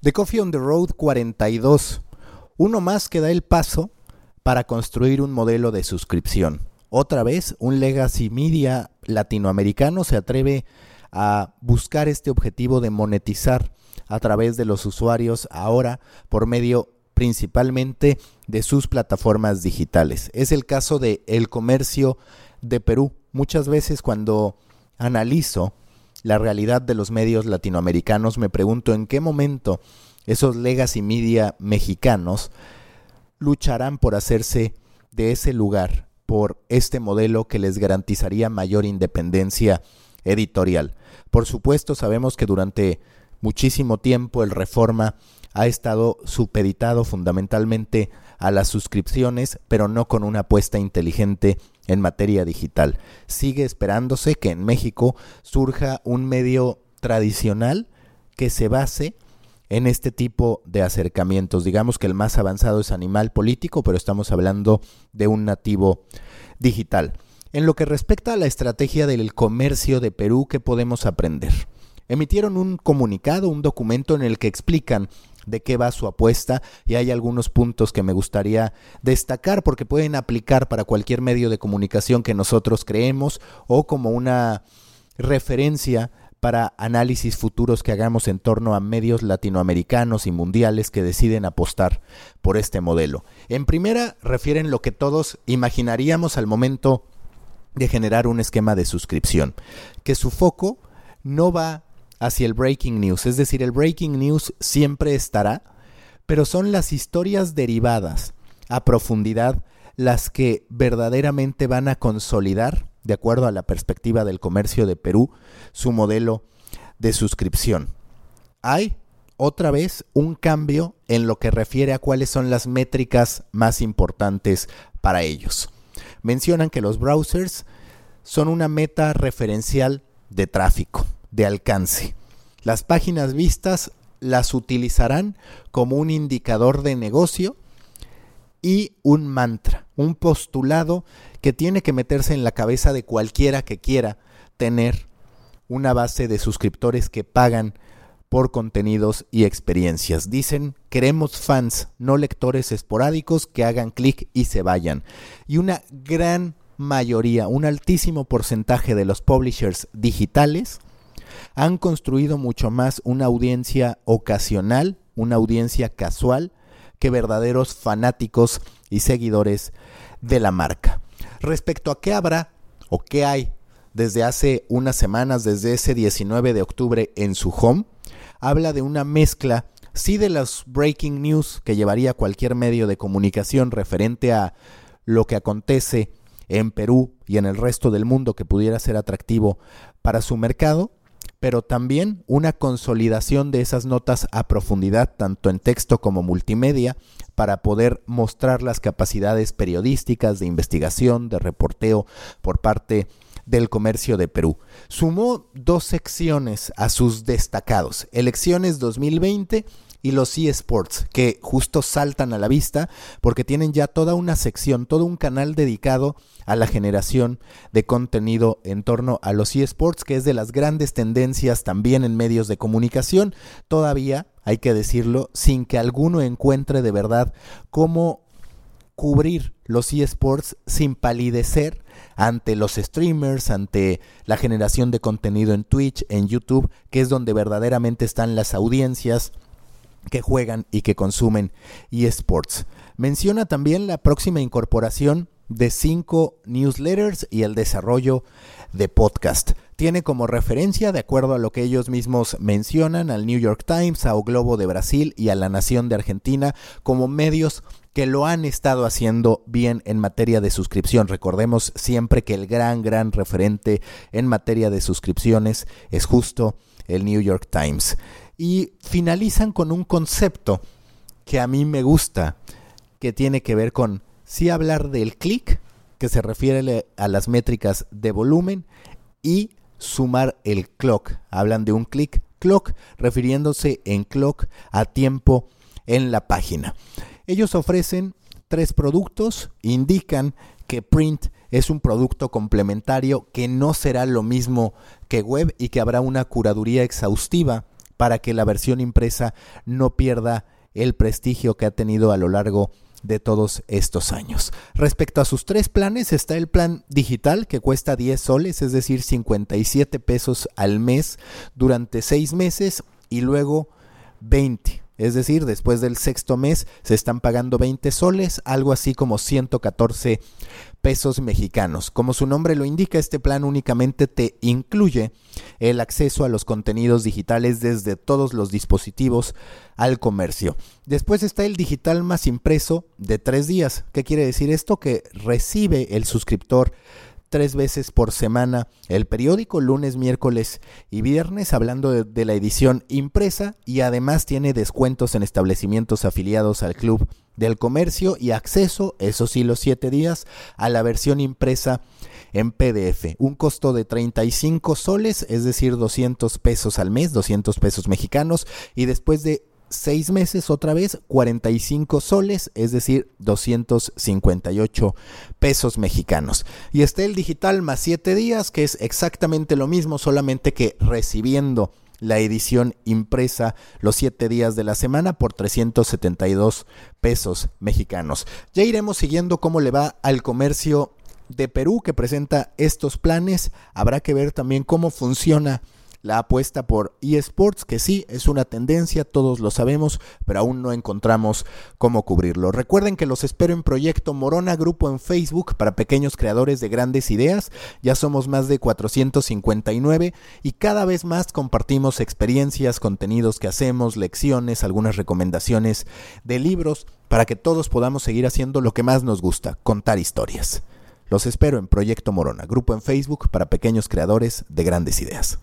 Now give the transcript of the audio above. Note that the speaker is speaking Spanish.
The Coffee on the Road 42. Uno más que da el paso para construir un modelo de suscripción. Otra vez, un legacy media latinoamericano se atreve a buscar este objetivo de monetizar a través de los usuarios ahora por medio principalmente de sus plataformas digitales. Es el caso de El Comercio de Perú. Muchas veces cuando analizo la realidad de los medios latinoamericanos me pregunto en qué momento esos legacy media mexicanos lucharán por hacerse de ese lugar, por este modelo que les garantizaría mayor independencia editorial. Por supuesto, sabemos que durante muchísimo tiempo el Reforma ha estado supeditado fundamentalmente a las suscripciones, pero no con una apuesta inteligente en materia digital. Sigue esperándose que en México surja un medio tradicional que se base en este tipo de acercamientos. Digamos que el más avanzado es animal político, pero estamos hablando de un nativo digital. En lo que respecta a la estrategia del comercio de Perú, ¿qué podemos aprender? Emitieron un comunicado, un documento en el que explican de qué va su apuesta y hay algunos puntos que me gustaría destacar porque pueden aplicar para cualquier medio de comunicación que nosotros creemos o como una referencia para análisis futuros que hagamos en torno a medios latinoamericanos y mundiales que deciden apostar por este modelo. En primera, refieren lo que todos imaginaríamos al momento de generar un esquema de suscripción, que su foco no va hacia el breaking news, es decir, el breaking news siempre estará, pero son las historias derivadas a profundidad las que verdaderamente van a consolidar, de acuerdo a la perspectiva del comercio de Perú, su modelo de suscripción. Hay otra vez un cambio en lo que refiere a cuáles son las métricas más importantes para ellos. Mencionan que los browsers son una meta referencial de tráfico de alcance. Las páginas vistas las utilizarán como un indicador de negocio y un mantra, un postulado que tiene que meterse en la cabeza de cualquiera que quiera tener una base de suscriptores que pagan por contenidos y experiencias. Dicen, queremos fans, no lectores esporádicos que hagan clic y se vayan. Y una gran mayoría, un altísimo porcentaje de los publishers digitales han construido mucho más una audiencia ocasional, una audiencia casual, que verdaderos fanáticos y seguidores de la marca. Respecto a qué habrá o qué hay desde hace unas semanas, desde ese 19 de octubre en su home, habla de una mezcla, sí de los breaking news que llevaría cualquier medio de comunicación referente a lo que acontece en Perú y en el resto del mundo que pudiera ser atractivo para su mercado, pero también una consolidación de esas notas a profundidad, tanto en texto como multimedia, para poder mostrar las capacidades periodísticas de investigación, de reporteo por parte del comercio de Perú. Sumó dos secciones a sus destacados, Elecciones 2020 y los eSports, que justo saltan a la vista porque tienen ya toda una sección, todo un canal dedicado a la generación de contenido en torno a los eSports, que es de las grandes tendencias también en medios de comunicación, todavía, hay que decirlo, sin que alguno encuentre de verdad cómo cubrir los eSports sin palidecer ante los streamers, ante la generación de contenido en Twitch, en YouTube, que es donde verdaderamente están las audiencias que juegan y que consumen eSports. Menciona también la próxima incorporación de cinco newsletters y el desarrollo de podcast. Tiene como referencia, de acuerdo a lo que ellos mismos mencionan, al New York Times, a O Globo de Brasil y a La Nación de Argentina como medios que lo han estado haciendo bien en materia de suscripción. Recordemos siempre que el gran, gran referente en materia de suscripciones es justo el New York Times y finalizan con un concepto que a mí me gusta, que tiene que ver con sí hablar del clic, que se refiere a las métricas de volumen, y sumar el clock. Hablan de un click clock, refiriéndose en clock a tiempo en la página. Ellos ofrecen tres productos, indican que print es un producto complementario que no será lo mismo que web y que habrá una curaduría exhaustiva para que la versión impresa no pierda el prestigio que ha tenido a lo largo de todos estos años. Respecto a sus tres planes, está el plan digital que cuesta 10 soles, es decir, 57 pesos al mes durante seis meses y luego 20 es decir, después del sexto mes se están pagando 20 soles, algo así como 114 pesos mexicanos. Como su nombre lo indica, este plan únicamente te incluye el acceso a los contenidos digitales desde todos los dispositivos al comercio. Después está el digital más impreso de tres días. ¿Qué quiere decir esto? Que recibe el suscriptor tres veces por semana el periódico, lunes, miércoles y viernes, hablando de, la edición impresa y además tiene descuentos en establecimientos afiliados al Club del Comercio y acceso, eso sí, los siete días, a la versión impresa en PDF. Un costo de 35 soles, es decir, 200 pesos al mes, 200 pesos mexicanos y después de seis meses otra vez 45 soles, es decir, 258 pesos mexicanos. Y está el digital más siete días, que es exactamente lo mismo, solamente que recibiendo la edición impresa los siete días de la semana por 372 pesos mexicanos. Ya iremos siguiendo cómo le va al comercio de Perú que presenta estos planes. Habrá que ver también cómo funciona la apuesta por eSports, que sí es una tendencia, todos lo sabemos, pero aún no encontramos cómo cubrirlo. Recuerden que los espero en Proyecto Morona, grupo en Facebook para pequeños creadores de grandes ideas. Ya somos más de 459 y cada vez más compartimos experiencias, contenidos que hacemos, lecciones, algunas recomendaciones de libros para que todos podamos seguir haciendo lo que más nos gusta, contar historias. Los espero en Proyecto Morona, grupo en Facebook para pequeños creadores de grandes ideas.